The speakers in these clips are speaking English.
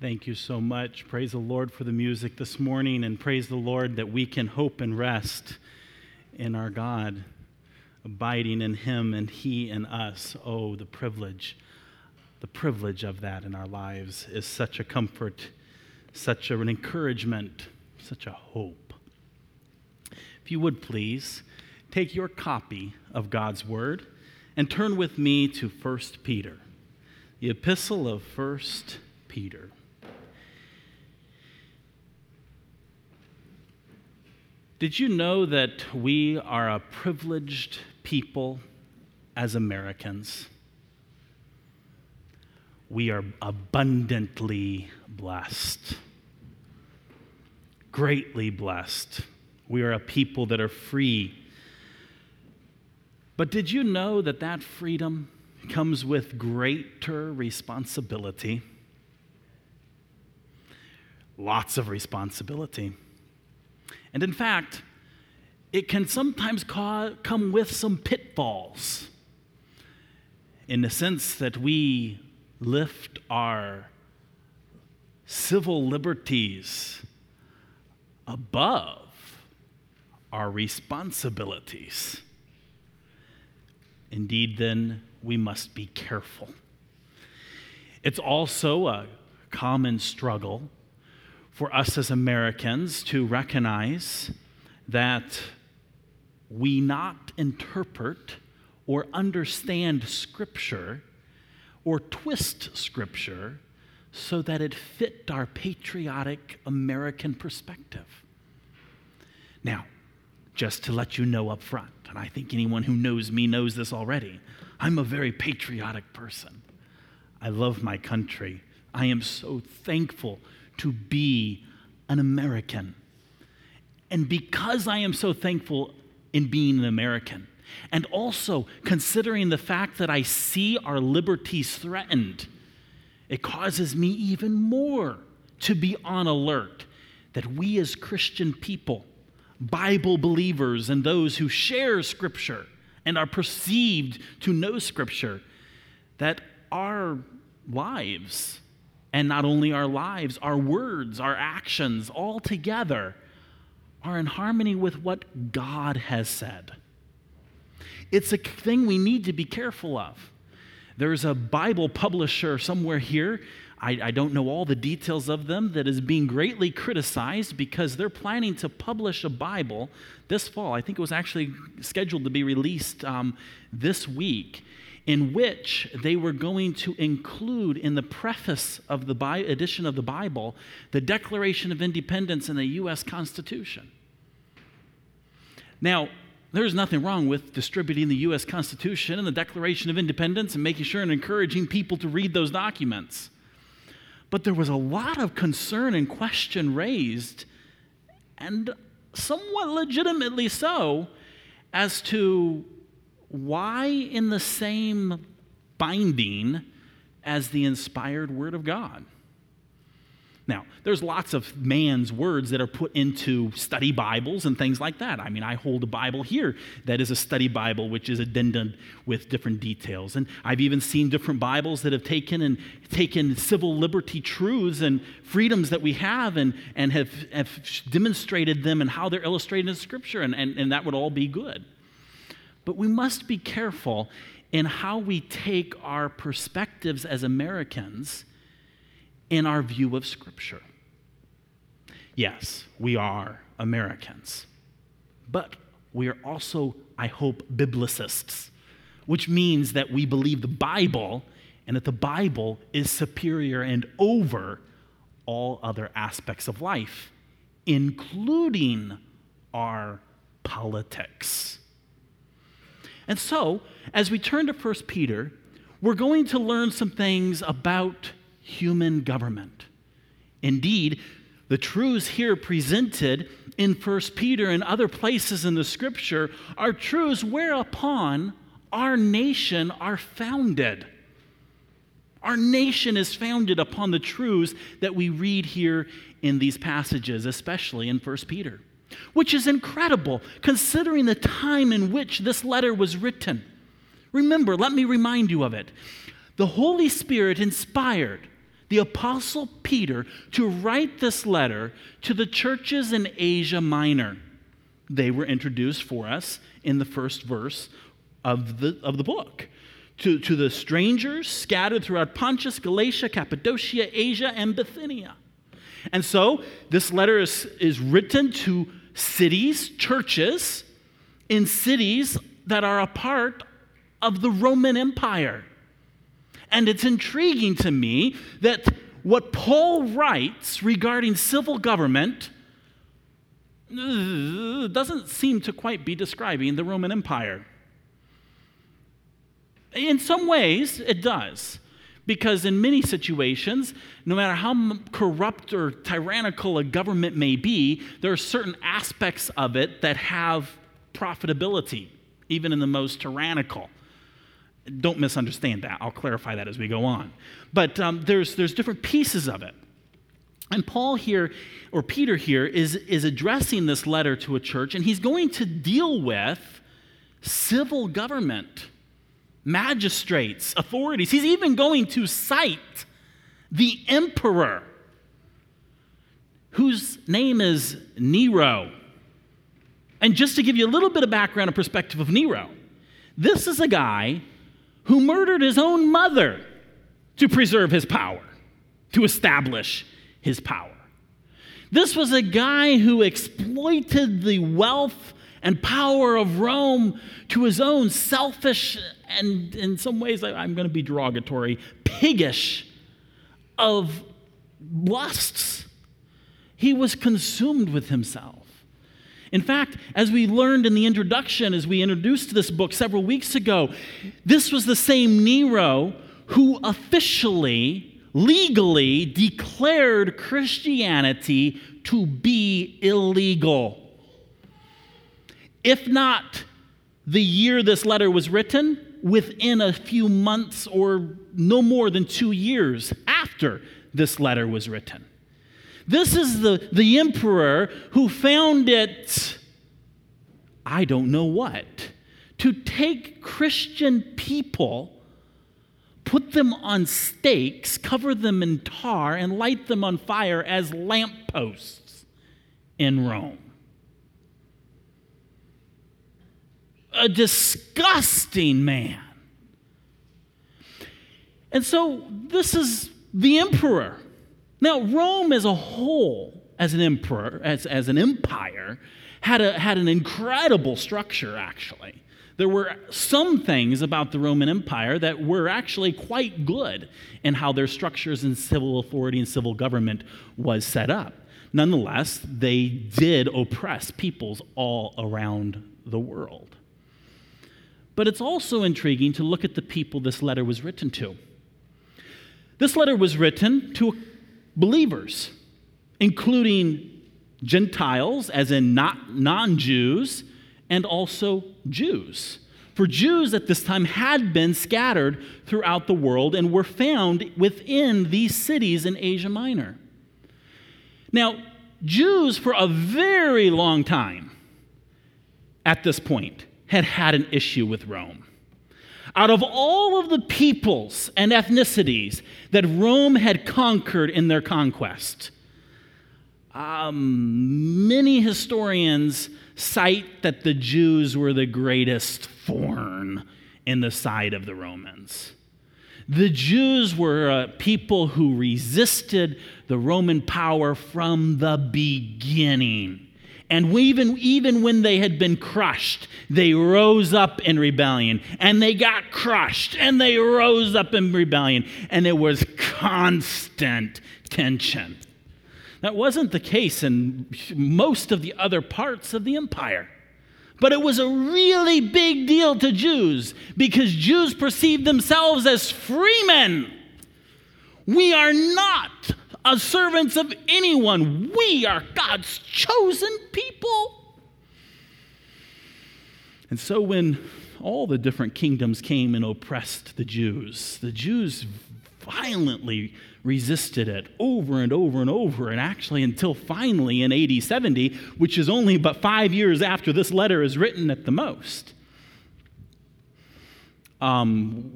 Thank you so much. Praise the Lord for the music this morning, and praise the Lord that we can hope and rest in our God, abiding in Him and He in us. Oh, the privilege, the privilege of that in our lives is such a comfort, such an encouragement, such a hope. If you would please take your copy of God's Word and turn with me to 1 Peter, the epistle of 1 Peter. Did you know that we are a privileged people as Americans? We are abundantly blessed, greatly blessed. We are a people that are free. But did you know that that freedom comes with greater responsibility? Lots of responsibility. And in fact, it can sometimes ca- come with some pitfalls in the sense that we lift our civil liberties above our responsibilities. Indeed, then, we must be careful. It's also a common struggle for us as Americans to recognize that we not interpret or understand Scripture or twist Scripture so that it fit our patriotic American perspective. Now, just to let you know up front, and I think anyone who knows me knows this already, I'm a very patriotic person. I love my country. I am so thankful to be an American. And because I am so thankful in being an American, and also considering the fact that I see our liberties threatened, it causes me even more to be on alert that we as Christian people, Bible believers, and those who share Scripture and are perceived to know Scripture, that our lives and not only our lives, our words, our actions, all together are in harmony with what God has said. It's a thing we need to be careful of. There's a Bible publisher somewhere here. I, I, don't know all the details of them that is being greatly criticized because they're planning to publish a Bible this fall. I think it was actually scheduled to be released um, this week in which they were going to include in the preface of the edition of the Bible the Declaration of Independence and the U.S. Constitution. Now, there's nothing wrong with distributing the U.S. Constitution and the Declaration of Independence and making sure and encouraging people to read those documents. But there was a lot of concern and question raised, and somewhat legitimately so, as to why in the same binding as the inspired Word of God? Now, there's lots of man's words that are put into study Bibles and things like that. I mean, I hold a Bible here that is a study Bible, which is addendum with different details. And I've even seen different Bibles that have taken and taken civil liberty truths and freedoms that we have and, and have, have demonstrated them and how they're illustrated in Scripture, and, and, and that would all be good. But we must be careful in how we take our perspectives as Americans in our view of Scripture. Yes, we are Americans, but we are also, I hope, biblicists, which means that we believe the Bible and that the Bible is superior and over all other aspects of life, including our politics. And so, as we turn to 1 Peter, we're going to learn some things about human government. Indeed, the truths here presented in 1 Peter and other places in the scripture are truths whereupon our nation are founded. Our nation is founded upon the truths that we read here in these passages, especially in 1 Peter which is incredible considering the time in which this letter was written. Remember, let me remind you of it. The Holy Spirit inspired the Apostle Peter to write this letter to the churches in Asia Minor. They were introduced for us in the first verse of the, of the book. To, to the strangers scattered throughout Pontus, Galatia, Cappadocia, Asia, and Bithynia. And so this letter is, is written to cities, churches, in cities that are a part of the Roman Empire. And it's intriguing to me that what Paul writes regarding civil government uh, doesn't seem to quite be describing the Roman Empire. In some ways, it does. Because in many situations, no matter how corrupt or tyrannical a government may be, there are certain aspects of it that have profitability, even in the most tyrannical. Don't misunderstand that. I'll clarify that as we go on. But um, there's, there's different pieces of it. And Paul here, or Peter here, is, is addressing this letter to a church, and he's going to deal with civil government, magistrates, authorities. He's even going to cite the emperor, whose name is Nero. And just to give you a little bit of background and perspective of Nero, this is a guy who murdered his own mother to preserve his power, to establish his power. This was a guy who exploited the wealth and power of Rome to his own selfish and, in some ways, I'm going to be derogatory, piggish of lusts. He was consumed with himself. In fact, as we learned in the introduction, as we introduced this book several weeks ago, this was the same Nero who officially, legally declared Christianity to be illegal. If not the year this letter was written, within a few months or no more than two years after this letter was written. This is the, the emperor who found it, I don't know what, to take Christian people, put them on stakes, cover them in tar, and light them on fire as lampposts in Rome. A disgusting man. And so this is the emperor now, Rome as a whole, as an emperor, as, as an empire, had, a, had an incredible structure, actually. There were some things about the Roman Empire that were actually quite good in how their structures and civil authority and civil government was set up. Nonetheless, they did oppress peoples all around the world. But it's also intriguing to look at the people this letter was written to. This letter was written to believers, including Gentiles, as in not non Jews, and also Jews. For Jews at this time had been scattered throughout the world and were found within these cities in Asia Minor. Now, Jews for a very long time at this point had had an issue with Rome. Out of all of the peoples and ethnicities that Rome had conquered in their conquest, um, many historians cite that the Jews were the greatest thorn in the side of the Romans. The Jews were a people who resisted the Roman power from the beginning. And even, even when they had been crushed, they rose up in rebellion. And they got crushed and they rose up in rebellion. And it was constant tension. That wasn't the case in most of the other parts of the empire. But it was a really big deal to Jews because Jews perceived themselves as free men. We are not servants of anyone. We are God's chosen people. And so when all the different kingdoms came and oppressed the Jews, the Jews violently resisted it over and over and over, and actually until finally in AD 70, which is only but five years after this letter is written at the most. Um,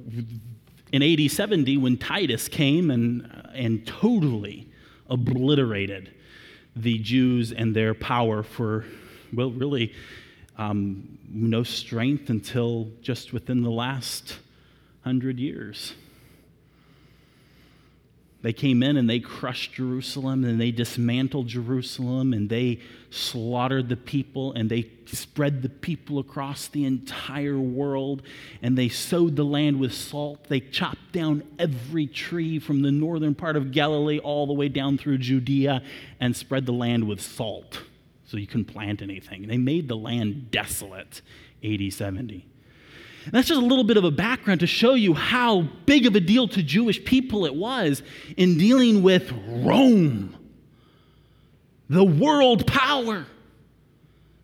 in AD 70, when Titus came and and totally obliterated the Jews and their power for, well, really um, no strength until just within the last hundred years. They came in and they crushed Jerusalem and they dismantled Jerusalem and they slaughtered the people and they spread the people across the entire world and they sowed the land with salt. They chopped down every tree from the northern part of Galilee all the way down through Judea and spread the land with salt so you couldn't plant anything. They made the land desolate, AD 70. That's just a little bit of a background to show you how big of a deal to Jewish people it was in dealing with Rome, the world power,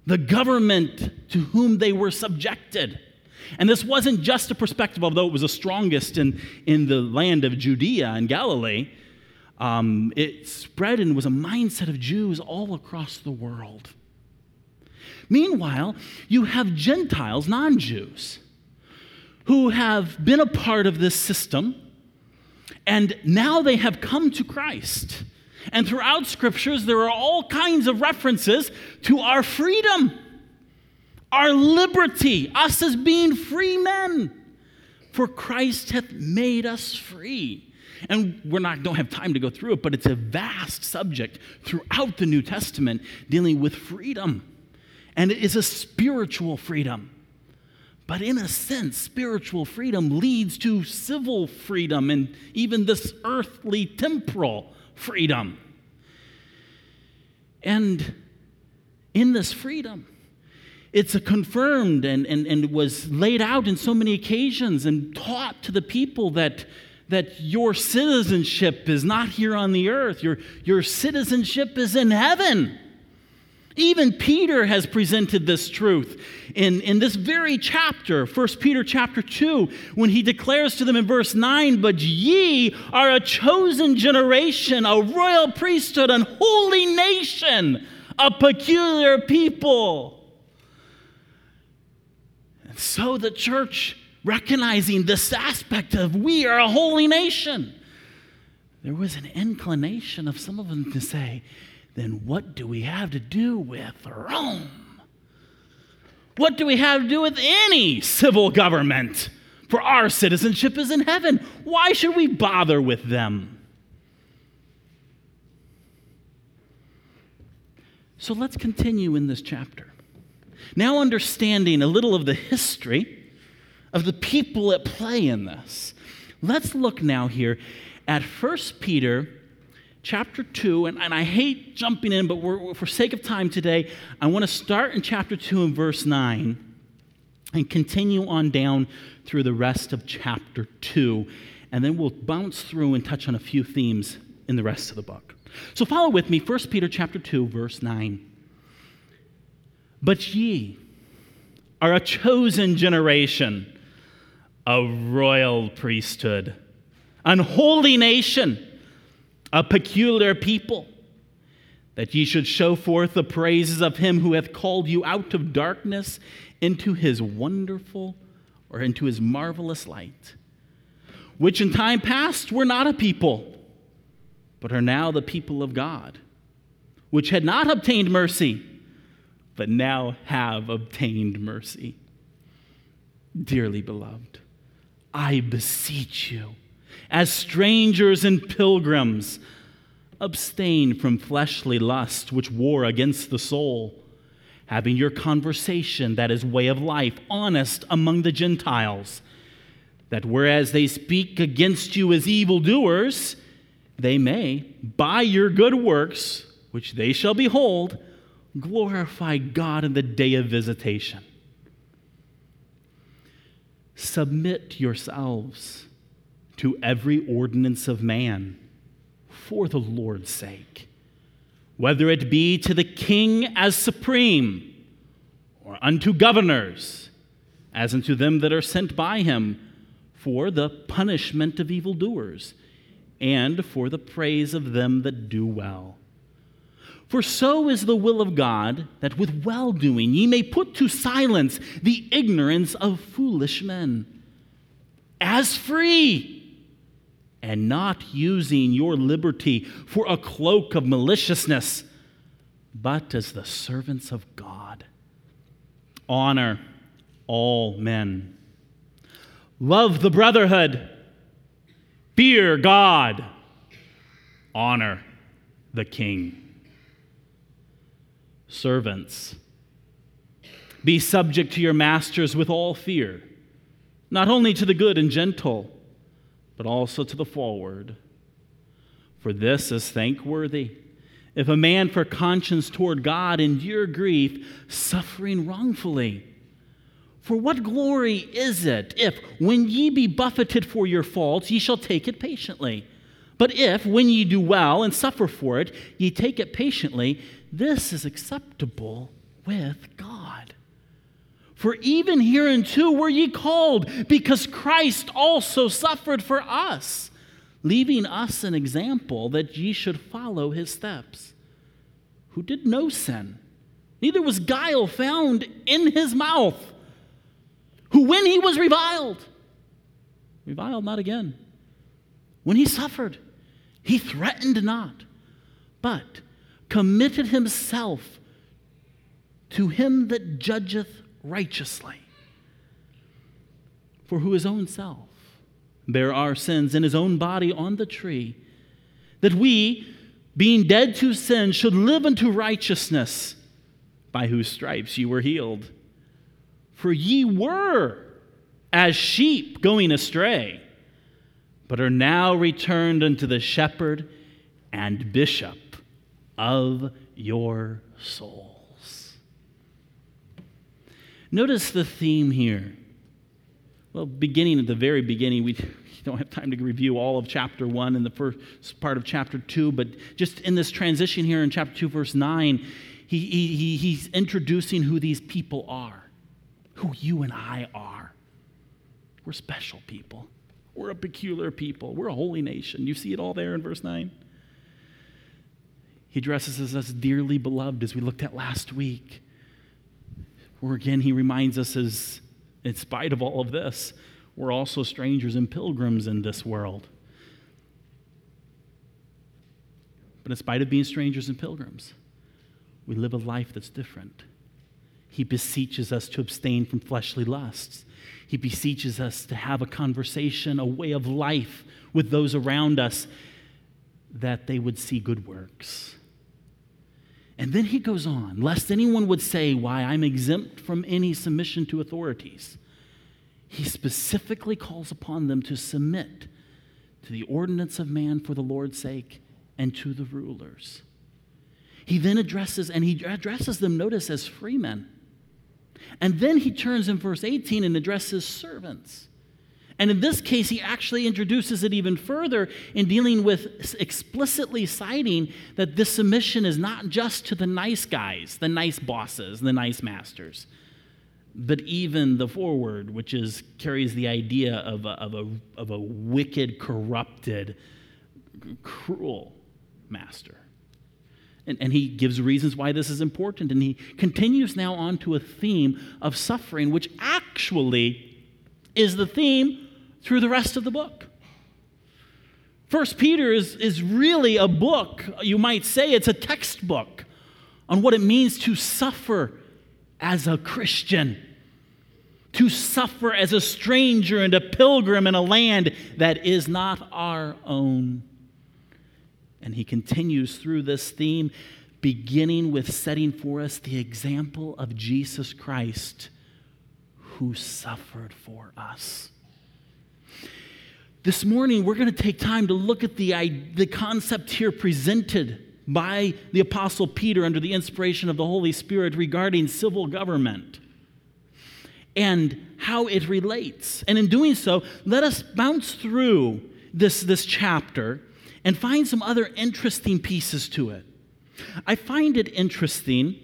the government to whom they were subjected. And this wasn't just a perspective, although it was the strongest in, in the land of Judea and Galilee. Um, it spread and was a mindset of Jews all across the world. Meanwhile, you have Gentiles, non Jews who have been a part of this system, and now they have come to Christ. And throughout scriptures, there are all kinds of references to our freedom, our liberty, us as being free men. For Christ hath made us free. And we're not don't have time to go through it, but it's a vast subject throughout the New Testament dealing with freedom. And it is a spiritual freedom. But in a sense, spiritual freedom leads to civil freedom and even this earthly temporal freedom. And in this freedom, it's confirmed and, and, and was laid out in so many occasions and taught to the people that, that your citizenship is not here on the earth, your, your citizenship is in heaven. Even Peter has presented this truth in, in this very chapter, 1 Peter chapter 2, when he declares to them in verse 9, But ye are a chosen generation, a royal priesthood, an holy nation, a peculiar people. And so the church, recognizing this aspect of we are a holy nation, there was an inclination of some of them to say, then what do we have to do with Rome? What do we have to do with any civil government? For our citizenship is in heaven. Why should we bother with them? So let's continue in this chapter. Now, understanding a little of the history of the people at play in this, let's look now here at 1 Peter chapter 2, and, and I hate jumping in, but for sake of time today, I want to start in chapter 2 and verse 9 and continue on down through the rest of chapter 2. And then we'll bounce through and touch on a few themes in the rest of the book. So follow with me, 1 Peter chapter 2, verse 9. But ye are a chosen generation, a royal priesthood, an holy nation a peculiar people, that ye should show forth the praises of him who hath called you out of darkness into his wonderful or into his marvelous light, which in time past were not a people, but are now the people of God, which had not obtained mercy, but now have obtained mercy. Dearly beloved, I beseech you as strangers and pilgrims. Abstain from fleshly lust, which war against the soul, having your conversation, that is, way of life, honest among the Gentiles, that whereas they speak against you as evildoers, they may, by your good works, which they shall behold, glorify God in the day of visitation. Submit yourselves to every ordinance of man for the Lord's sake, whether it be to the king as supreme, or unto governors, as unto them that are sent by him, for the punishment of evildoers, and for the praise of them that do well. For so is the will of God, that with well doing ye may put to silence the ignorance of foolish men. As free, and not using your liberty for a cloak of maliciousness, but as the servants of God. Honor all men. Love the brotherhood. Fear God. Honor the king. Servants, be subject to your masters with all fear, not only to the good and gentle but also to the forward. For this is thankworthy. If a man for conscience toward God endure grief, suffering wrongfully. For what glory is it if, when ye be buffeted for your faults, ye shall take it patiently? But if, when ye do well and suffer for it, ye take it patiently, this is acceptable with God. For even hereunto were ye called, because Christ also suffered for us, leaving us an example that ye should follow his steps, who did no sin, neither was guile found in his mouth, who when he was reviled, reviled not again. When he suffered, he threatened not, but committed himself to him that judgeth righteously. For who his own self bare our sins in his own body on the tree, that we, being dead to sin, should live unto righteousness, by whose stripes ye were healed. For ye were as sheep going astray, but are now returned unto the shepherd and bishop of your soul. Notice the theme here. Well, beginning at the very beginning, we don't have time to review all of chapter 1 and the first part of chapter 2, but just in this transition here in chapter 2, verse 9, he, he, he's introducing who these people are, who you and I are. We're special people. We're a peculiar people. We're a holy nation. You see it all there in verse 9? He addresses us as dearly beloved, as we looked at last week where again he reminds us as in spite of all of this, we're also strangers and pilgrims in this world. But in spite of being strangers and pilgrims, we live a life that's different. He beseeches us to abstain from fleshly lusts. He beseeches us to have a conversation, a way of life with those around us that they would see good works and then he goes on, lest anyone would say, Why, I'm exempt from any submission to authorities. He specifically calls upon them to submit to the ordinance of man for the Lord's sake and to the rulers. He then addresses, and he addresses them, notice, as freemen. And then he turns in verse 18 and addresses servants. And in this case, he actually introduces it even further in dealing with explicitly citing that this submission is not just to the nice guys, the nice bosses, the nice masters, but even the forward, which is carries the idea of a, of a, of a wicked, corrupted, cruel master. And, and, he gives reasons why this is important. And he continues now on to a theme of suffering, which actually is the theme through the rest of the book. First Peter is, is really a book, you might say it's a textbook on what it means to suffer as a Christian, to suffer as a stranger and a pilgrim in a land that is not our own. And he continues through this theme, beginning with setting for us the example of Jesus Christ who suffered for us. This morning, we're going to take time to look at the, the concept here presented by the Apostle Peter under the inspiration of the Holy Spirit regarding civil government and how it relates. And in doing so, let us bounce through this, this chapter and find some other interesting pieces to it. I find it interesting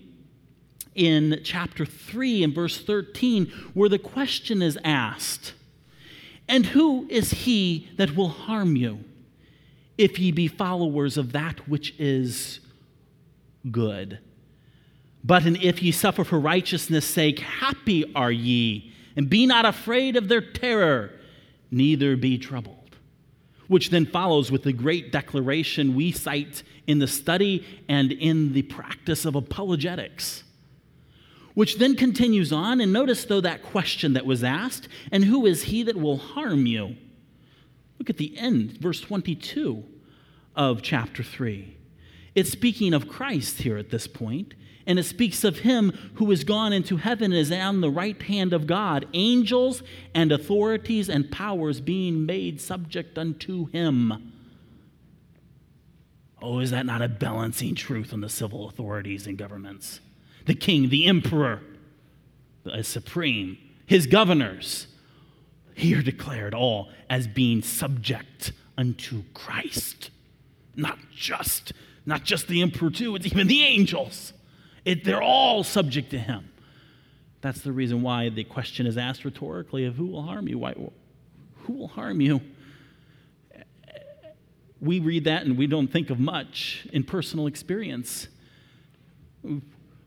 in chapter 3 and verse 13 where the question is asked and who is he that will harm you if ye be followers of that which is good? But and if ye suffer for righteousness' sake, happy are ye, and be not afraid of their terror, neither be troubled. which then follows with the great declaration we cite in the study and in the practice of apologetics. Which then continues on, and notice though that question that was asked, and who is he that will harm you? Look at the end, verse 22 of chapter 3. It's speaking of Christ here at this point, and it speaks of him who is gone into heaven and is on the right hand of God, angels and authorities and powers being made subject unto him. Oh, is that not a balancing truth on the civil authorities and governments? The king, the emperor, the uh, supreme, his governors, here declared all as being subject unto Christ. Not just, not just the emperor, too, it's even the angels. It, they're all subject to him. That's the reason why the question is asked rhetorically of who will harm you? Why, who will harm you? We read that and we don't think of much in personal experience.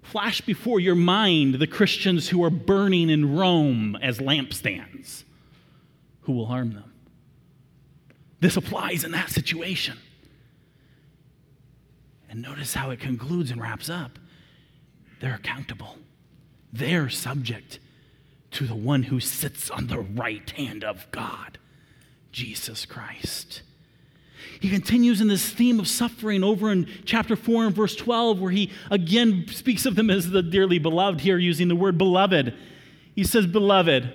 Flash before your mind the Christians who are burning in Rome as lampstands. Who will harm them? This applies in that situation. And notice how it concludes and wraps up they're accountable. They're subject to the one who sits on the right hand of God, Jesus Christ. He continues in this theme of suffering over in chapter 4 and verse 12, where he again speaks of them as the dearly beloved, here using the word beloved. He says, Beloved,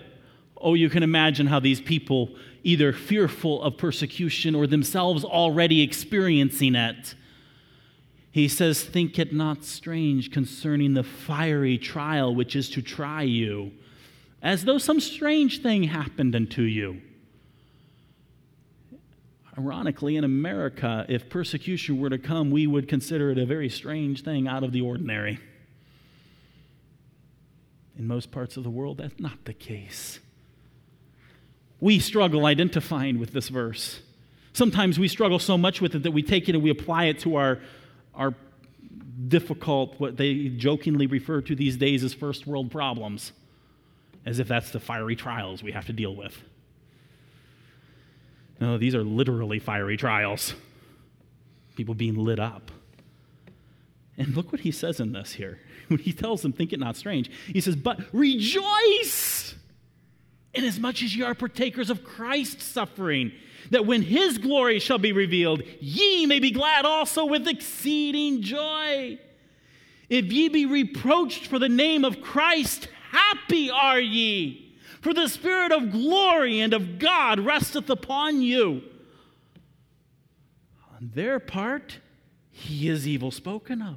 oh, you can imagine how these people, either fearful of persecution or themselves already experiencing it, he says, Think it not strange concerning the fiery trial which is to try you, as though some strange thing happened unto you. Ironically, in America, if persecution were to come, we would consider it a very strange thing out of the ordinary. In most parts of the world, that's not the case. We struggle identifying with this verse. Sometimes we struggle so much with it that we take it and we apply it to our are difficult, what they jokingly refer to these days as first world problems, as if that's the fiery trials we have to deal with. No, these are literally fiery trials. People being lit up. And look what he says in this here. When he tells them, think it not strange, he says, But rejoice inasmuch as ye are partakers of Christ's suffering that when his glory shall be revealed, ye may be glad also with exceeding joy. If ye be reproached for the name of Christ, happy are ye, for the Spirit of glory and of God resteth upon you. On their part, he is evil spoken of,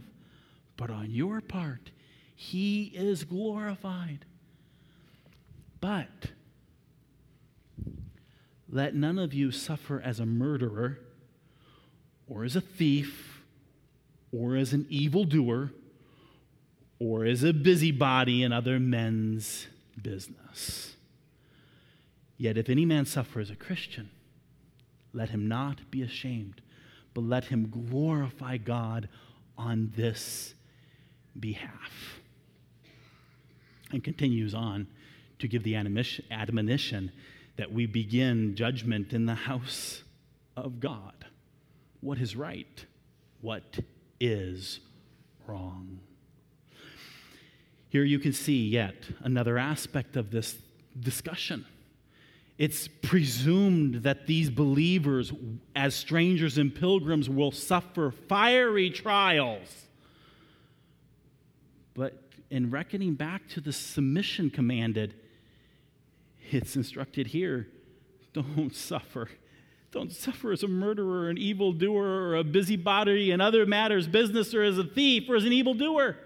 but on your part, he is glorified. But let none of you suffer as a murderer, or as a thief, or as an evildoer, or as a busybody in other men's business. Yet if any man suffer as a Christian, let him not be ashamed, but let him glorify God on this behalf. And continues on to give the admonition that we begin judgment in the house of God. What is right? What is wrong? Here you can see yet another aspect of this discussion. It's presumed that these believers, as strangers and pilgrims, will suffer fiery trials. But in reckoning back to the submission commanded, it's instructed here don't suffer. Don't suffer as a murderer, an evildoer, or a busybody in other matters, business, or as a thief, or as an evildoer.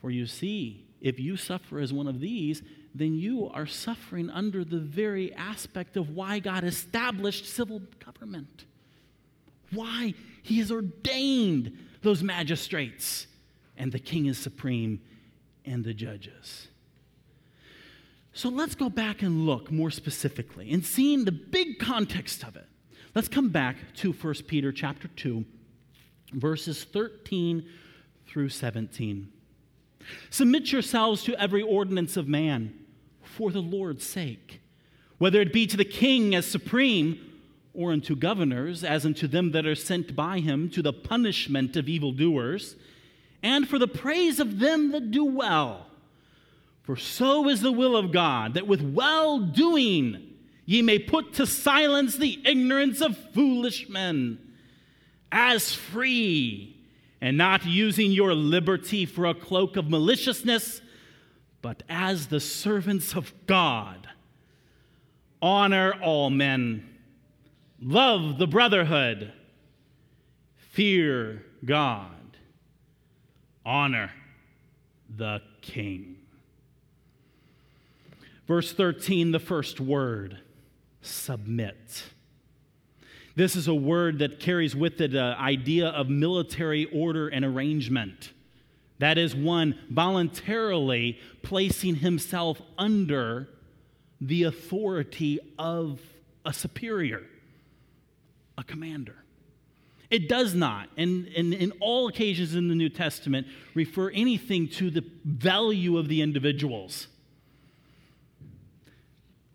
For you see, if you suffer as one of these, then you are suffering under the very aspect of why God established civil government. Why He has ordained those magistrates, and the king is supreme, and the judges. So let's go back and look more specifically and seeing the big context of it. Let's come back to 1 Peter chapter 2, verses 13 through 17. Submit yourselves to every ordinance of man for the Lord's sake whether it be to the king as supreme, or unto governors, as unto them that are sent by him, to the punishment of evildoers, and for the praise of them that do well. For so is the will of God, that with well doing ye may put to silence the ignorance of foolish men, as free, and not using your liberty for a cloak of maliciousness, but as the servants of God honor all men, love the brotherhood, fear God, honor the king. Verse 13, the first word submit. This is a word that carries with it an idea of military order and arrangement. That is, one voluntarily placing himself under the authority of a superior, a commander. It does not, and, and in all occasions in the New Testament, refer anything to the value of the individuals.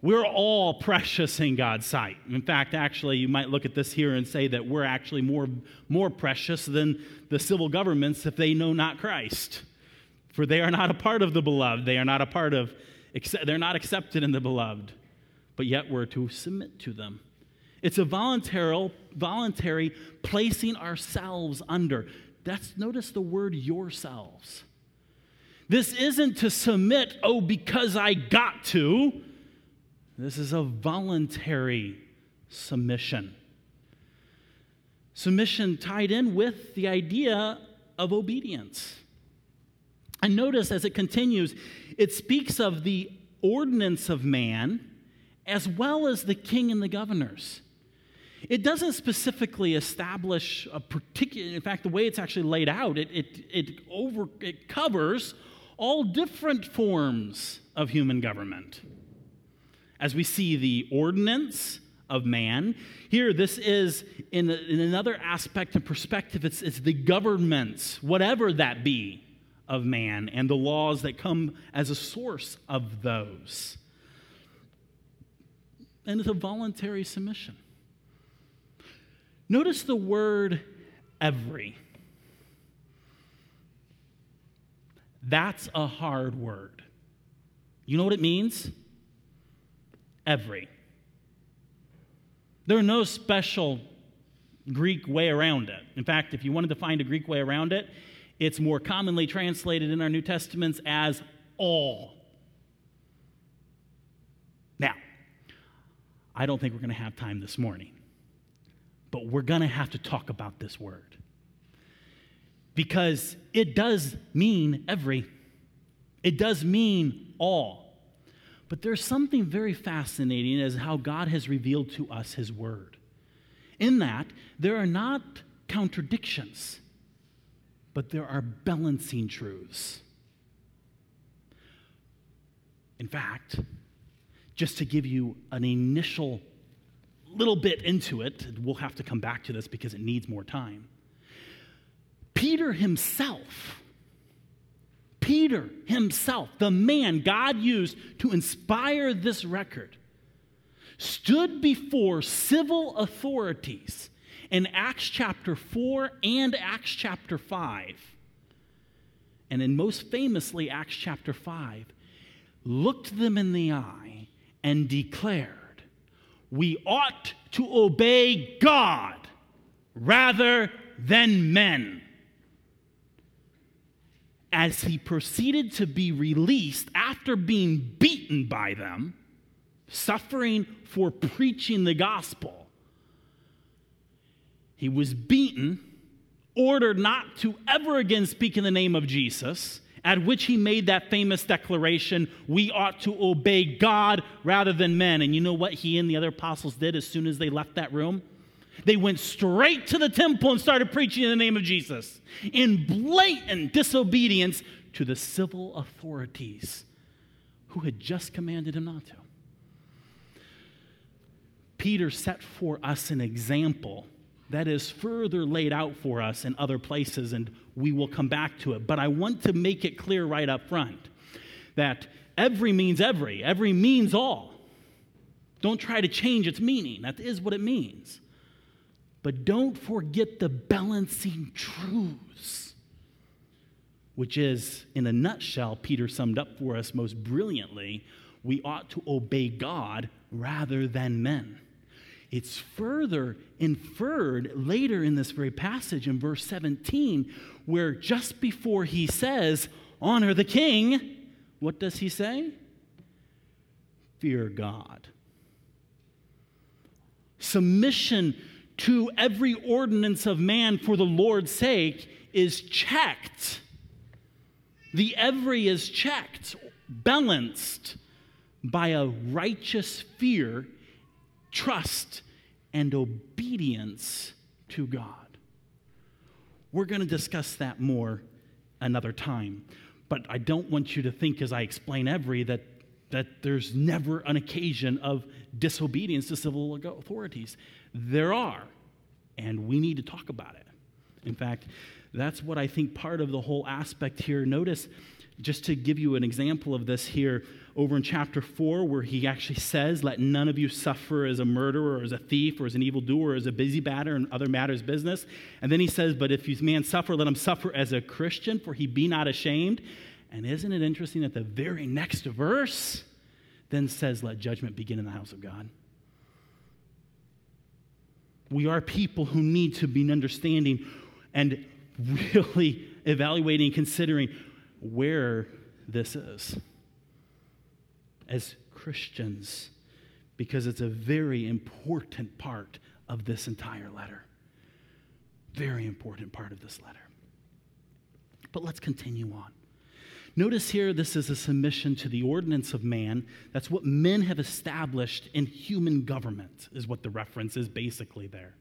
We're all precious in God's sight. In fact, actually, you might look at this here and say that we're actually more, more precious than the civil governments if they know not Christ. For they are not a part of the beloved. They are not a part of they're not accepted in the beloved, but yet we're to submit to them. It's a voluntary, voluntary placing ourselves under. That's notice the word yourselves. This isn't to submit, oh, because I got to. This is a voluntary submission. Submission tied in with the idea of obedience. And notice as it continues, it speaks of the ordinance of man as well as the king and the governors. It doesn't specifically establish a particular, in fact, the way it's actually laid out, it, it, it, over, it covers all different forms of human government. As we see the ordinance of man, here this is in, in another aspect and perspective, it's, it's the governments, whatever that be of man and the laws that come as a source of those. And it's a voluntary submission. Notice the word every. That's a hard word. You know what it means? Every. There are no special Greek way around it. In fact, if you wanted to find a Greek way around it, it's more commonly translated in our New Testaments as all. Now, I don't think we're going to have time this morning, but we're going to have to talk about this word because it does mean every, it does mean all. But there's something very fascinating as how God has revealed to us his word. In that, there are not contradictions but there are balancing truths. In fact, just to give you an initial little bit into it, we'll have to come back to this because it needs more time. Peter himself, Peter himself, the man God used to inspire this record, stood before civil authorities in Acts chapter 4 and Acts chapter 5, and in most famously Acts chapter 5, looked them in the eye and declared, We ought to obey God rather than men. As he proceeded to be released after being beaten by them, suffering for preaching the gospel, he was beaten, ordered not to ever again speak in the name of Jesus, at which he made that famous declaration we ought to obey God rather than men. And you know what he and the other apostles did as soon as they left that room? They went straight to the temple and started preaching in the name of Jesus in blatant disobedience to the civil authorities who had just commanded him not to. Peter set for us an example that is further laid out for us in other places, and we will come back to it. But I want to make it clear right up front that every means every, every means all. Don't try to change its meaning. That is what it means. But don't forget the balancing truths, which is, in a nutshell, Peter summed up for us most brilliantly we ought to obey God rather than men. It's further inferred later in this very passage in verse 17, where just before he says, Honor the king, what does he say? Fear God. Submission to every ordinance of man for the Lord's sake is checked. The every is checked, balanced by a righteous fear, trust, and obedience to God. We're going to discuss that more another time. But I don't want you to think, as I explain every, that, that there's never an occasion of disobedience to civil authorities. There are, and we need to talk about it. In fact, that's what I think part of the whole aspect here. Notice, just to give you an example of this here, over in chapter 4, where he actually says, Let none of you suffer as a murderer, or as a thief, or as an evildoer, or as a busybadder, and other matters business. And then he says, But if you man suffer, let him suffer as a Christian, for he be not ashamed. And isn't it interesting that the very next verse then says, Let judgment begin in the house of God? We are people who need to be understanding and really evaluating considering where this is as Christians because it's a very important part of this entire letter. Very important part of this letter. But let's continue on. Notice here, this is a submission to the ordinance of man. That's what men have established in human government, is what the reference is basically there.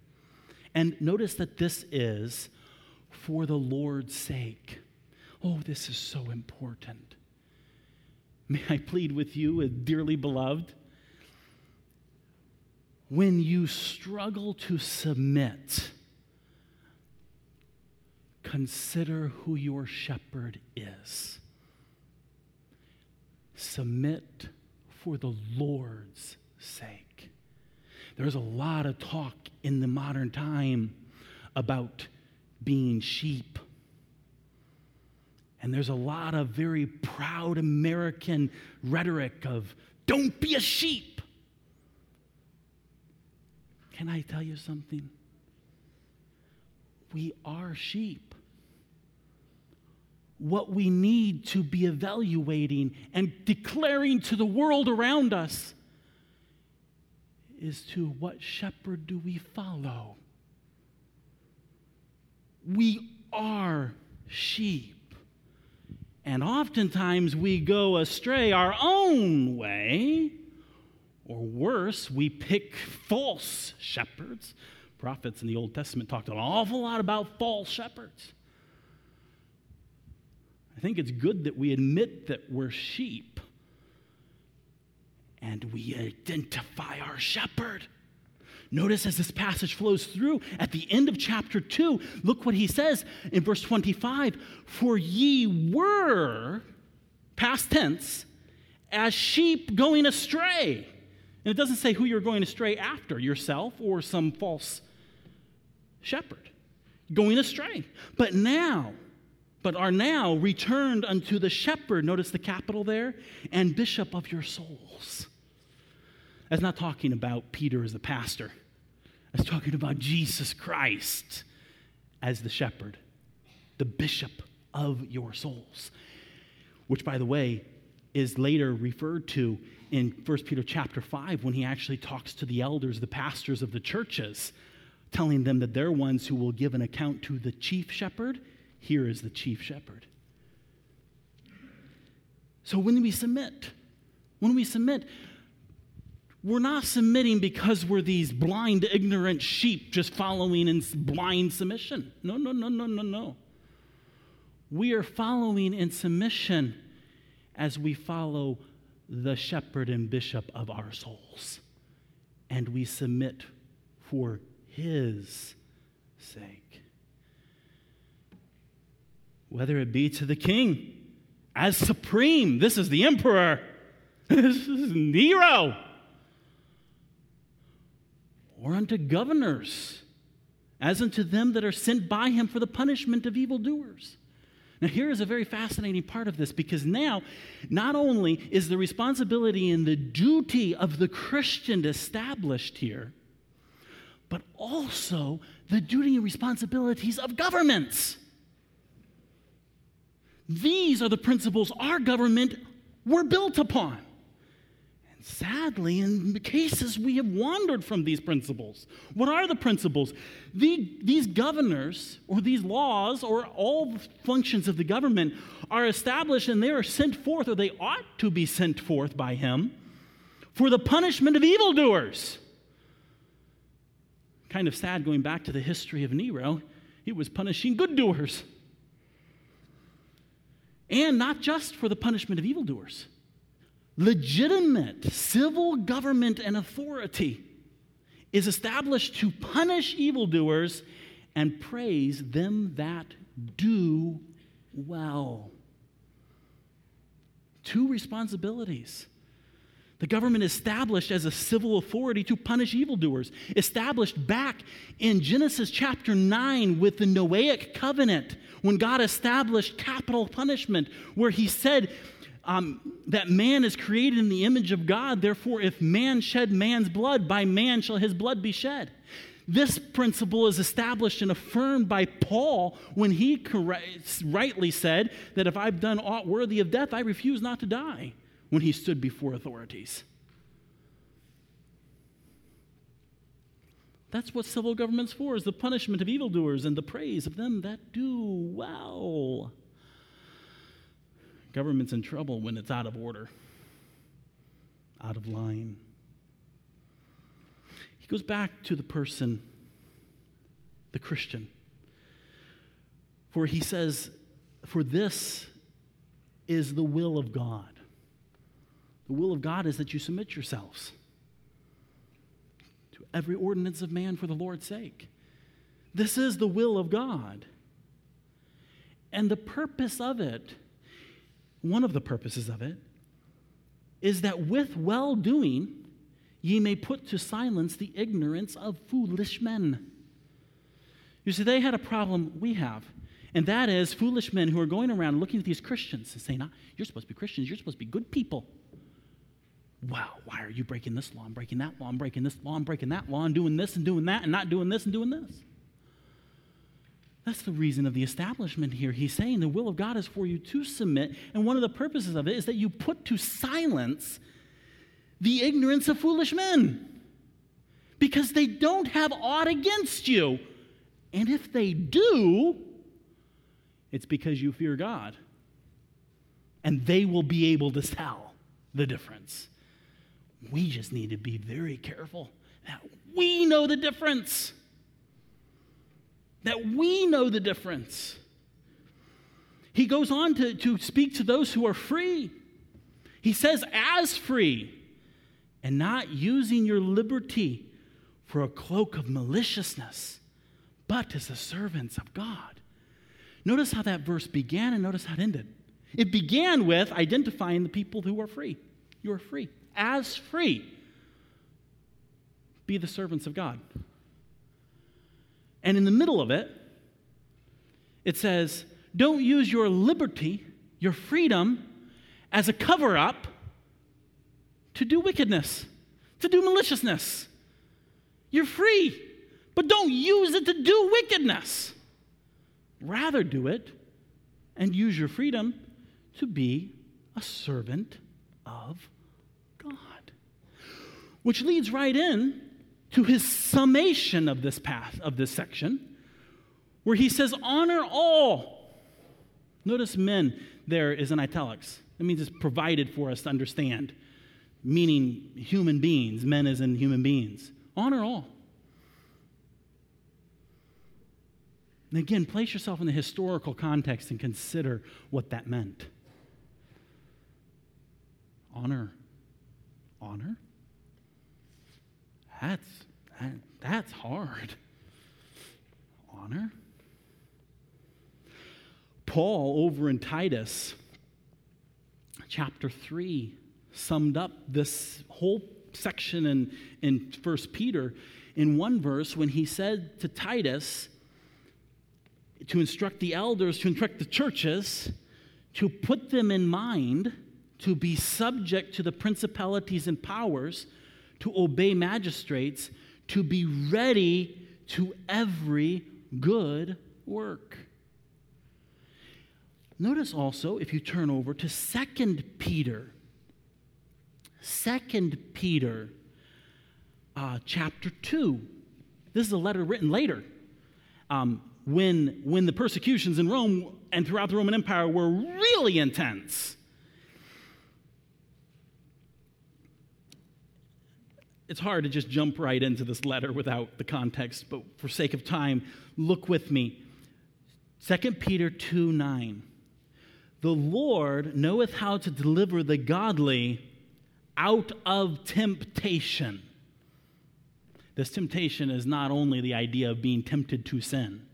And notice that this is for the Lord's sake. Oh, this is so important. May I plead with you, uh, dearly beloved? When you struggle to submit, consider who your shepherd is. Submit for the Lord's sake. There's a lot of talk in the modern time about being sheep and there's a lot of very proud American rhetoric of, don't be a sheep. Can I tell you something? We are sheep. What we need to be evaluating and declaring to the world around us is to what shepherd do we follow? We are sheep. And oftentimes we go astray our own way, or worse, we pick false shepherds. Prophets in the Old Testament talked an awful lot about false shepherds. I think it's good that we admit that we're sheep and we identify our shepherd. Notice as this passage flows through at the end of chapter 2, look what he says in verse 25 For ye were, past tense, as sheep going astray. And it doesn't say who you're going astray after, yourself or some false shepherd. Going astray. But now, but are now returned unto the shepherd, notice the capital there, and bishop of your souls. That's not talking about Peter as the pastor. That's talking about Jesus Christ as the shepherd, the bishop of your souls. Which, by the way, is later referred to in 1 Peter chapter 5 when he actually talks to the elders, the pastors of the churches, telling them that they're ones who will give an account to the chief shepherd. Here is the chief shepherd. So when we submit, when we submit, we're not submitting because we're these blind, ignorant sheep just following in blind submission. No, no, no, no, no, no. We are following in submission as we follow the shepherd and bishop of our souls. And we submit for his sake. Whether it be to the king as supreme, this is the emperor, this is Nero or unto governors, as unto them that are sent by him for the punishment of evildoers. Now, here is a very fascinating part of this because now, not only is the responsibility and the duty of the Christian established here, but also the duty and responsibilities of governments. These are the principles our government were built upon. And sadly, in the cases, we have wandered from these principles. What are the principles? The, these governors, or these laws, or all functions of the government are established and they are sent forth, or they ought to be sent forth by Him, for the punishment of evildoers. Kind of sad going back to the history of Nero, he was punishing good doers and not just for the punishment of evildoers. Legitimate civil government and authority is established to punish evildoers and praise them that do well. Two responsibilities the government established as a civil authority to punish evildoers, established back in Genesis chapter 9 with the Noahic covenant, when God established capital punishment, where he said um, that man is created in the image of God, therefore, if man shed man's blood, by man shall his blood be shed. This principle is established and affirmed by Paul when he rightly said that if I've done aught worthy of death, I refuse not to die when he stood before authorities. That's what civil government's for, is the punishment of evildoers and the praise of them that do well. Government's in trouble when it's out of order, out of line. He goes back to the person, the Christian, for he says, For this is the will of God the will of God is that you submit yourselves to every ordinance of man for the Lord's sake. This is the will of God. And the purpose of it, one of the purposes of it, is that with well doing ye may put to silence the ignorance of foolish men. You see, they had a problem we have, and that is foolish men who are going around looking at these Christians and saying, ah, You're supposed to be Christians, you're supposed to be good people wow, why are you breaking this law? I'm breaking that law. I'm breaking this law. I'm breaking that law. and doing this and doing that and not doing this and doing this. That's the reason of the establishment here. He's saying the will of God is for you to submit, and one of the purposes of it is that you put to silence the ignorance of foolish men because they don't have aught against you. And if they do, it's because you fear God. And they will be able to tell the difference. We just need to be very careful that we know the difference. That we know the difference. He goes on to, to speak to those who are free. He says, as free, and not using your liberty for a cloak of maliciousness, but as the servants of God. Notice how that verse began and notice how it ended. It began with identifying the people who are free. You are free as free. Be the servants of God. And in the middle of it, it says, don't use your liberty, your freedom, as a cover up to do wickedness, to do maliciousness. You're free, but don't use it to do wickedness. Rather, do it and use your freedom to be a servant of which leads right in to his summation of this path, of this section, where he says, Honor all. Notice men there is in italics. That means it's provided for us to understand, meaning human beings, men as in human beings. Honor all. And again, place yourself in the historical context and consider what that meant. Honor. Honor? That's, that, that's hard. Honor. Paul, over in Titus, chapter 3, summed up this whole section in, in 1 Peter in one verse when he said to Titus to instruct the elders, to instruct the churches, to put them in mind to be subject to the principalities and powers, to obey magistrates, to be ready to every good work. Notice also, if you turn over to Second Peter, Second Peter uh, chapter 2. This is a letter written later. Um, when, when the persecutions in Rome and throughout the Roman Empire were really intense. It's hard to just jump right into this letter without the context, but for sake of time, look with me. 2 Peter 2 9. The Lord knoweth how to deliver the godly out of temptation. This temptation is not only the idea of being tempted to sin,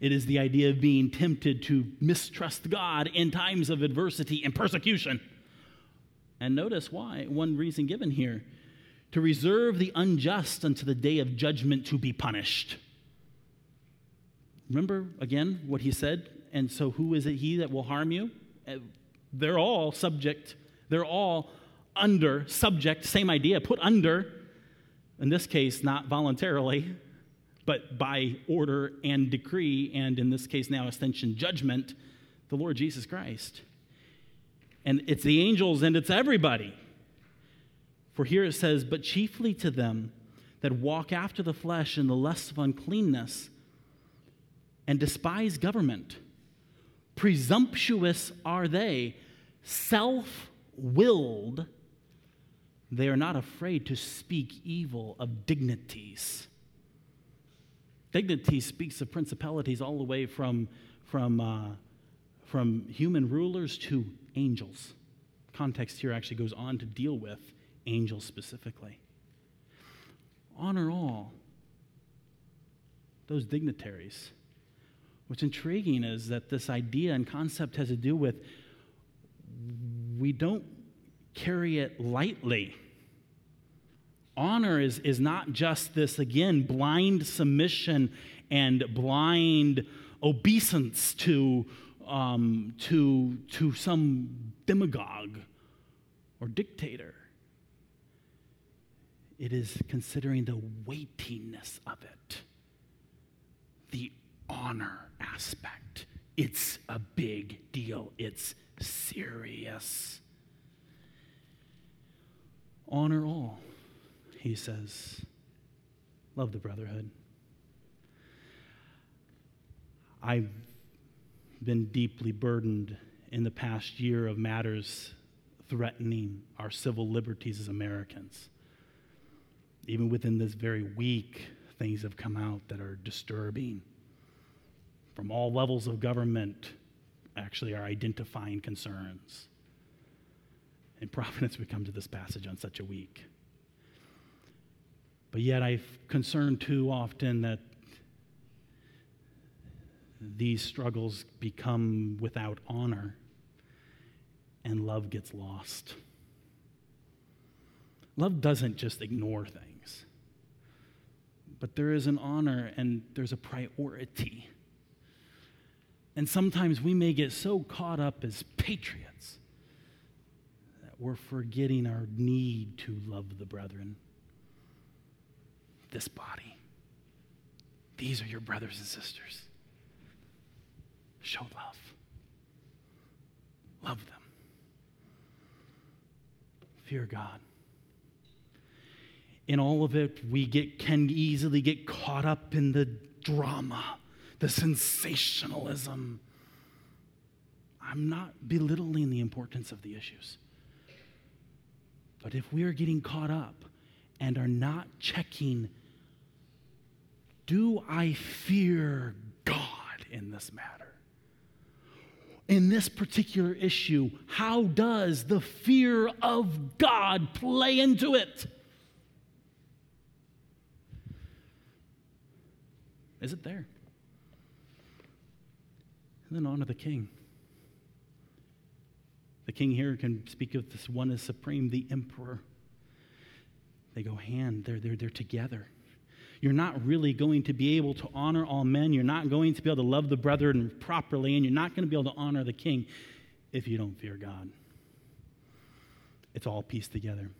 it is the idea of being tempted to mistrust God in times of adversity and persecution. And notice why. One reason given here to reserve the unjust unto the day of judgment to be punished. Remember again what he said? And so, who is it he that will harm you? Uh, they're all subject, they're all under, subject, same idea, put under, in this case, not voluntarily, but by order and decree, and in this case now extension judgment, the Lord Jesus Christ. And it's the angels and it's everybody. For here it says, But chiefly to them that walk after the flesh in the lusts of uncleanness and despise government. Presumptuous are they, self willed. They are not afraid to speak evil of dignities. Dignity speaks of principalities all the way from, from, uh, from human rulers to angels. Context here actually goes on to deal with angels specifically. Honor all those dignitaries. What's intriguing is that this idea and concept has to do with we don't carry it lightly. Honor is, is not just this, again, blind submission and blind obeisance to, um, to, to some demagogue or dictator. It is considering the weightiness of it, the honor aspect. It's a big deal, it's serious. Honor all he says, Love the brotherhood. I've been deeply burdened in the past year of matters threatening our civil liberties as Americans. Even within this very week, things have come out that are disturbing. From all levels of government, actually, are identifying concerns. In Providence, we come to this passage on such a week. But yet, I've concerned too often that these struggles become without honor and love gets lost. Love doesn't just ignore things, but there is an honor and there's a priority. And sometimes we may get so caught up as patriots that we're forgetting our need to love the brethren this body. These are your brothers and sisters. Show love. Love them. Fear God. In all of it, we get, can easily get caught up in the drama, the sensationalism. I'm not belittling the importance of the issues. But if we are getting caught up and are not checking do I fear God in this matter? In this particular issue, how does the fear of God play into it? Is it there? And then honor the king. The king here can speak of this one as supreme, the emperor. They go hand, they're, they're, they're together. you're not really going to be able to honor all men. You're not going to be able to love the brethren properly, and you're not going to be able to honor the king if you don't fear God. It's all pieced together.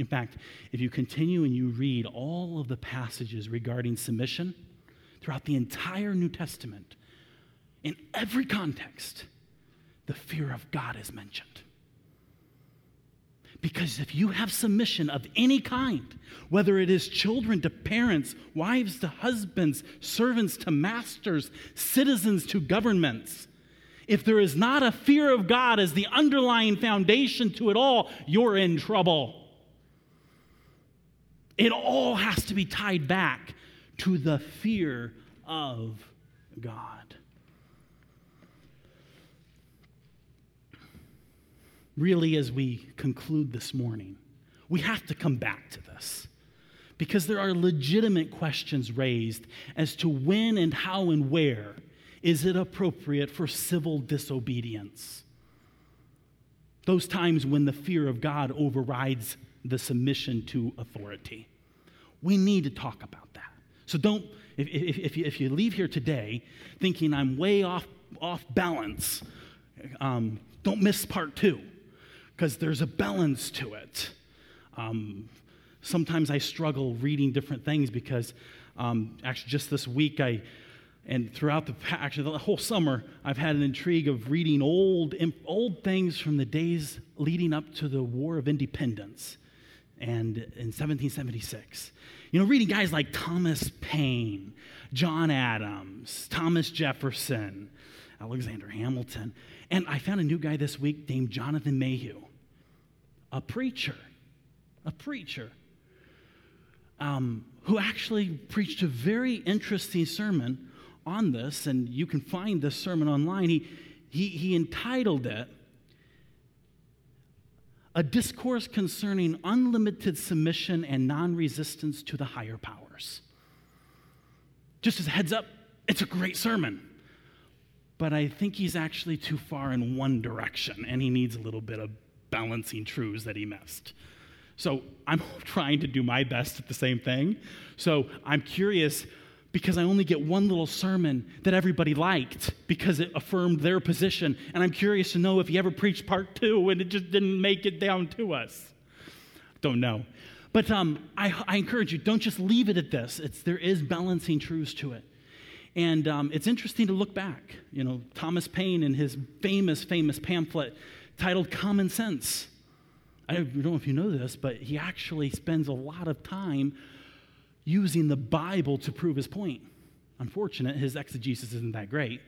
In fact, if you continue and you read all of the passages regarding submission throughout the entire New Testament, in every context, the fear of God is mentioned. Because if you have submission of any kind, whether it is children to parents, wives to husbands, servants to masters, citizens to governments, if there is not a fear of God as the underlying foundation to it all, you're in trouble. It all has to be tied back to the fear of God. really, as we conclude this morning, we have to come back to this because there are legitimate questions raised as to when and how and where is it appropriate for civil disobedience. Those times when the fear of God overrides the submission to authority. We need to talk about. So don't, if, if, if, you, if you leave here today thinking I'm way off, off balance, um, don't miss part two because there's a balance to it. Um, sometimes I struggle reading different things because um, actually just this week I and throughout the actually the whole summer I've had an intrigue of reading old old things from the days leading up to the War of Independence and in 1776. You know, reading guys like Thomas Paine, John Adams, Thomas Jefferson, Alexander Hamilton, and I found a new guy this week named Jonathan Mayhew a preacher, a preacher, um, who actually preached a very interesting sermon on this, and you can find this sermon online. He, he, he entitled it, A Discourse Concerning Unlimited Submission and Non Resistance to the Higher Powers. Just as a heads up, it's a great sermon. But I think he's actually too far in one direction, and he needs a little bit of balancing truths that he missed. So I'm trying to do my best at the same thing. So I'm curious because I only get one little sermon that everybody liked because it affirmed their position. And I'm curious to know if he ever preached part two and it just didn't make it down to us. Don't know. But um, I, I, encourage you, don't just leave it at this. It's, there is balancing truths to it. And um, it's interesting to look back. You know, Thomas Paine in his famous, famous pamphlet titled Common Sense. I don't know if you know this, but he actually spends a lot of time using the Bible to prove his point. Unfortunate, his exegesis isn't that great.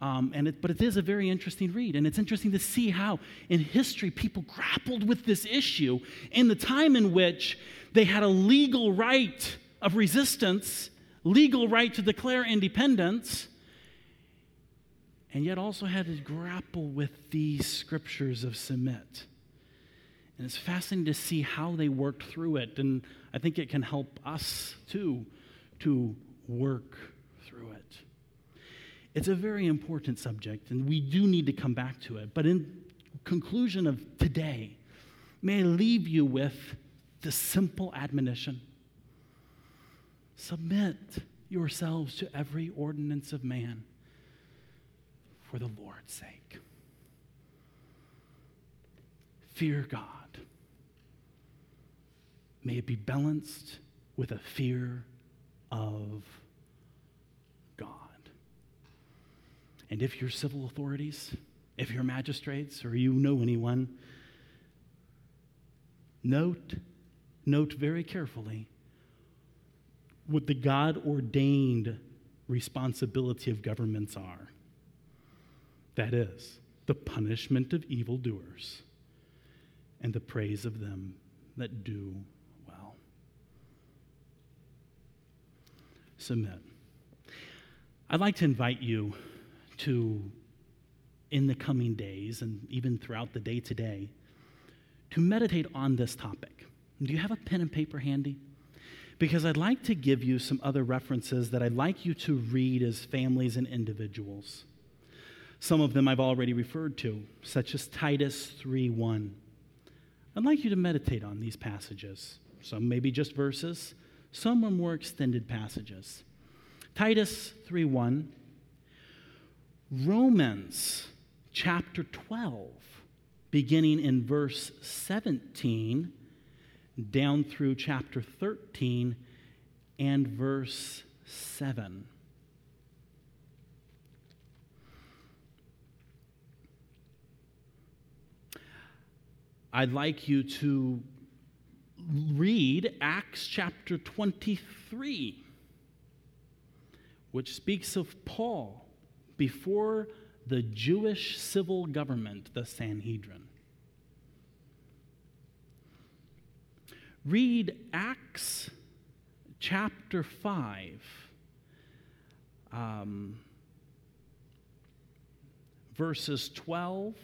Um, and it, but it is a very interesting read. And it's interesting to see how in history people grappled with this issue in the time in which they had a legal right of resistance, legal right to declare independence, and yet also had to grapple with these scriptures of submit. And it's fascinating to see how they worked through it. And I think it can help us too to work through it. It's a very important subject, and we do need to come back to it. But in conclusion of today, may I leave you with the simple admonition submit yourselves to every ordinance of man for the Lord's sake. Fear God. May it be balanced with a fear of God. And if your civil authorities, if your magistrates, or you know anyone, note, note very carefully what the God ordained responsibility of governments are. That is, the punishment of evildoers and the praise of them that do well. Submit. I'd like to invite you to, in the coming days and even throughout the day today, to meditate on this topic. Do you have a pen and paper handy? Because I'd like to give you some other references that I'd like you to read as families and individuals. Some of them I've already referred to, such as Titus 3:1. I'd like you to meditate on these passages. Some maybe just verses, Some are more extended passages. Titus 3:1, Romans chapter 12, beginning in verse 17 down through chapter 13 and verse 7. I'd like you to read Acts chapter 23, which speaks of Paul before the Jewish civil government, the Sanhedrin. Read Acts chapter 5, um, verses 12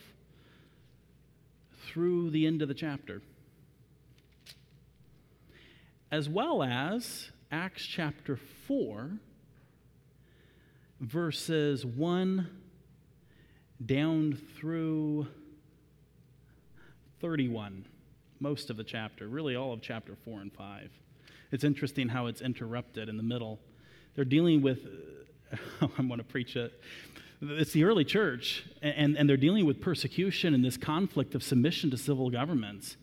through the end of the chapter, as well as Acts chapter 4, verses 1 down through 31, most of the chapter, really all of chapter 4 and 5. It's interesting how it's interrupted in the middle. They're dealing with, I'm going to preach it it's the early church, and, and they're dealing with persecution and this conflict of submission to civil governments.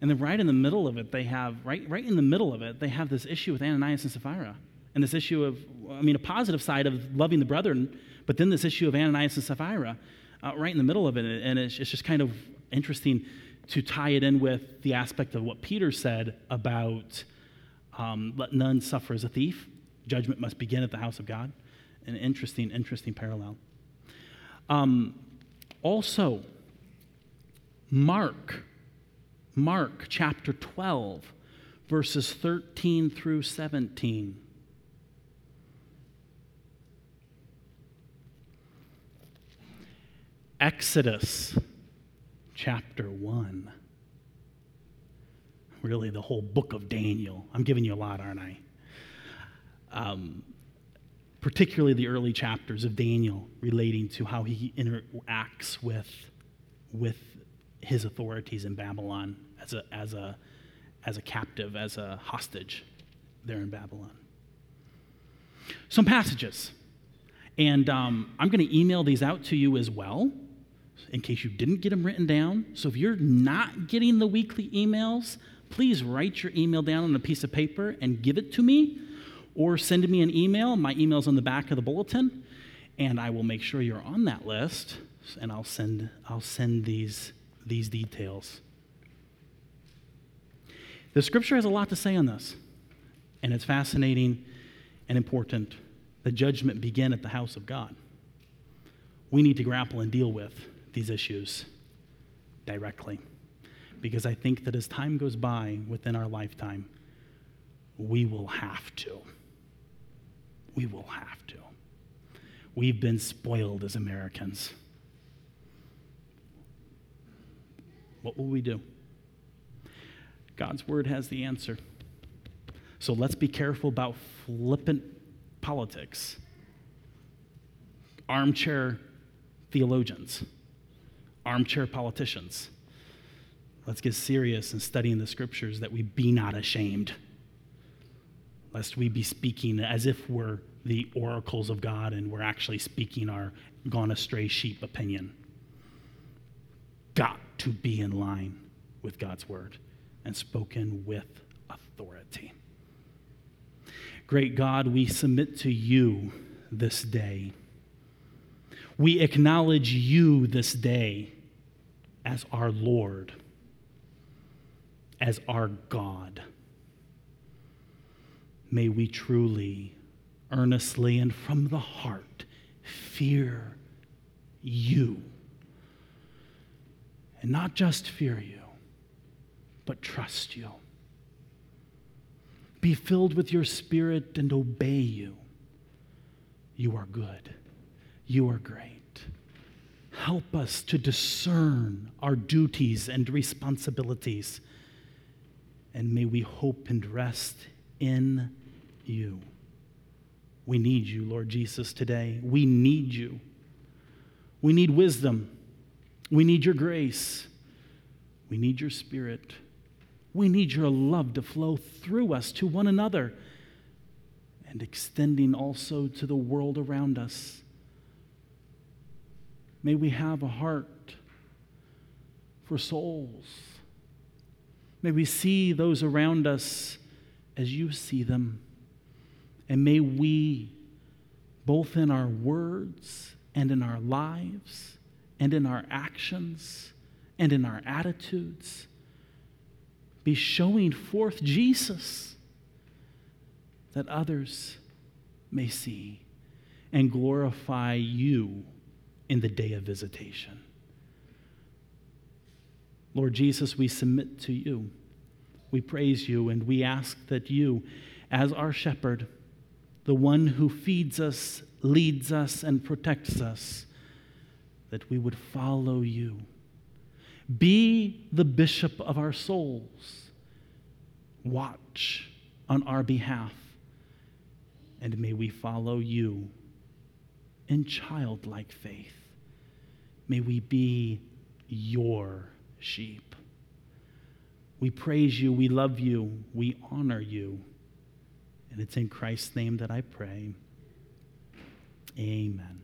And then right in the middle of it, they have, right, right in the middle of it, they have this issue with Ananias and Sapphira. And this issue of, I mean, a positive side of loving the brethren, but then this issue of Ananias and Sapphira uh, right in the middle of it. And it's, it's just kind of interesting to tie it in with the aspect of what Peter said about um, let none suffer as a thief. Judgment must begin at the house of God. An interesting, interesting parallel. Um, also, Mark, Mark chapter 12, verses 13 through 17. Exodus chapter 1. Really, the whole book of Daniel. I'm giving you a lot, aren't I? Um, particularly the early chapters of Daniel relating to how he interacts with, with his authorities in Babylon as a, as, a, as a captive, as a hostage there in Babylon. Some passages. And um, I'm going to email these out to you as well in case you didn't get them written down. So if you're not getting the weekly emails, please write your email down on a piece of paper and give it to me or send me an email. My email's on the back of the bulletin, and I will make sure you're on that list, and I'll send, I'll send these, these details. The scripture has a lot to say on this, and it's fascinating and important. The judgment begin at the house of God. We need to grapple and deal with these issues directly. Because I think that as time goes by within our lifetime, we will have to we will have to. We've been spoiled as Americans. What will we do? God's word has the answer. So let's be careful about flippant politics, armchair theologians, armchair politicians. Let's get serious in studying the scriptures that we be not ashamed lest we be speaking as if we're the oracles of God and we're actually speaking our gone astray sheep opinion. Got to be in line with God's word and spoken with authority. Great God, we submit to you this day. We acknowledge you this day as our Lord, as our God may we truly, earnestly, and from the heart fear you. And not just fear you, but trust you. Be filled with your spirit and obey you. You are good. You are great. Help us to discern our duties and responsibilities. And may we hope and rest in you. We need you, Lord Jesus, today. We need you. We need wisdom. We need your grace. We need your spirit. We need your love to flow through us to one another and extending also to the world around us. May we have a heart for souls. May we see those around us as you see them. And may we, both in our words and in our lives and in our actions and in our attitudes, be showing forth Jesus that others may see and glorify you in the day of visitation. Lord Jesus, we submit to you. We praise you and we ask that you, as our shepherd, the one who feeds us, leads us, and protects us, that we would follow you. Be the bishop of our souls. Watch on our behalf. And may we follow you in childlike faith. May we be your sheep. We praise you, we love you, we honor you. And it's in Christ's name that I pray. Amen.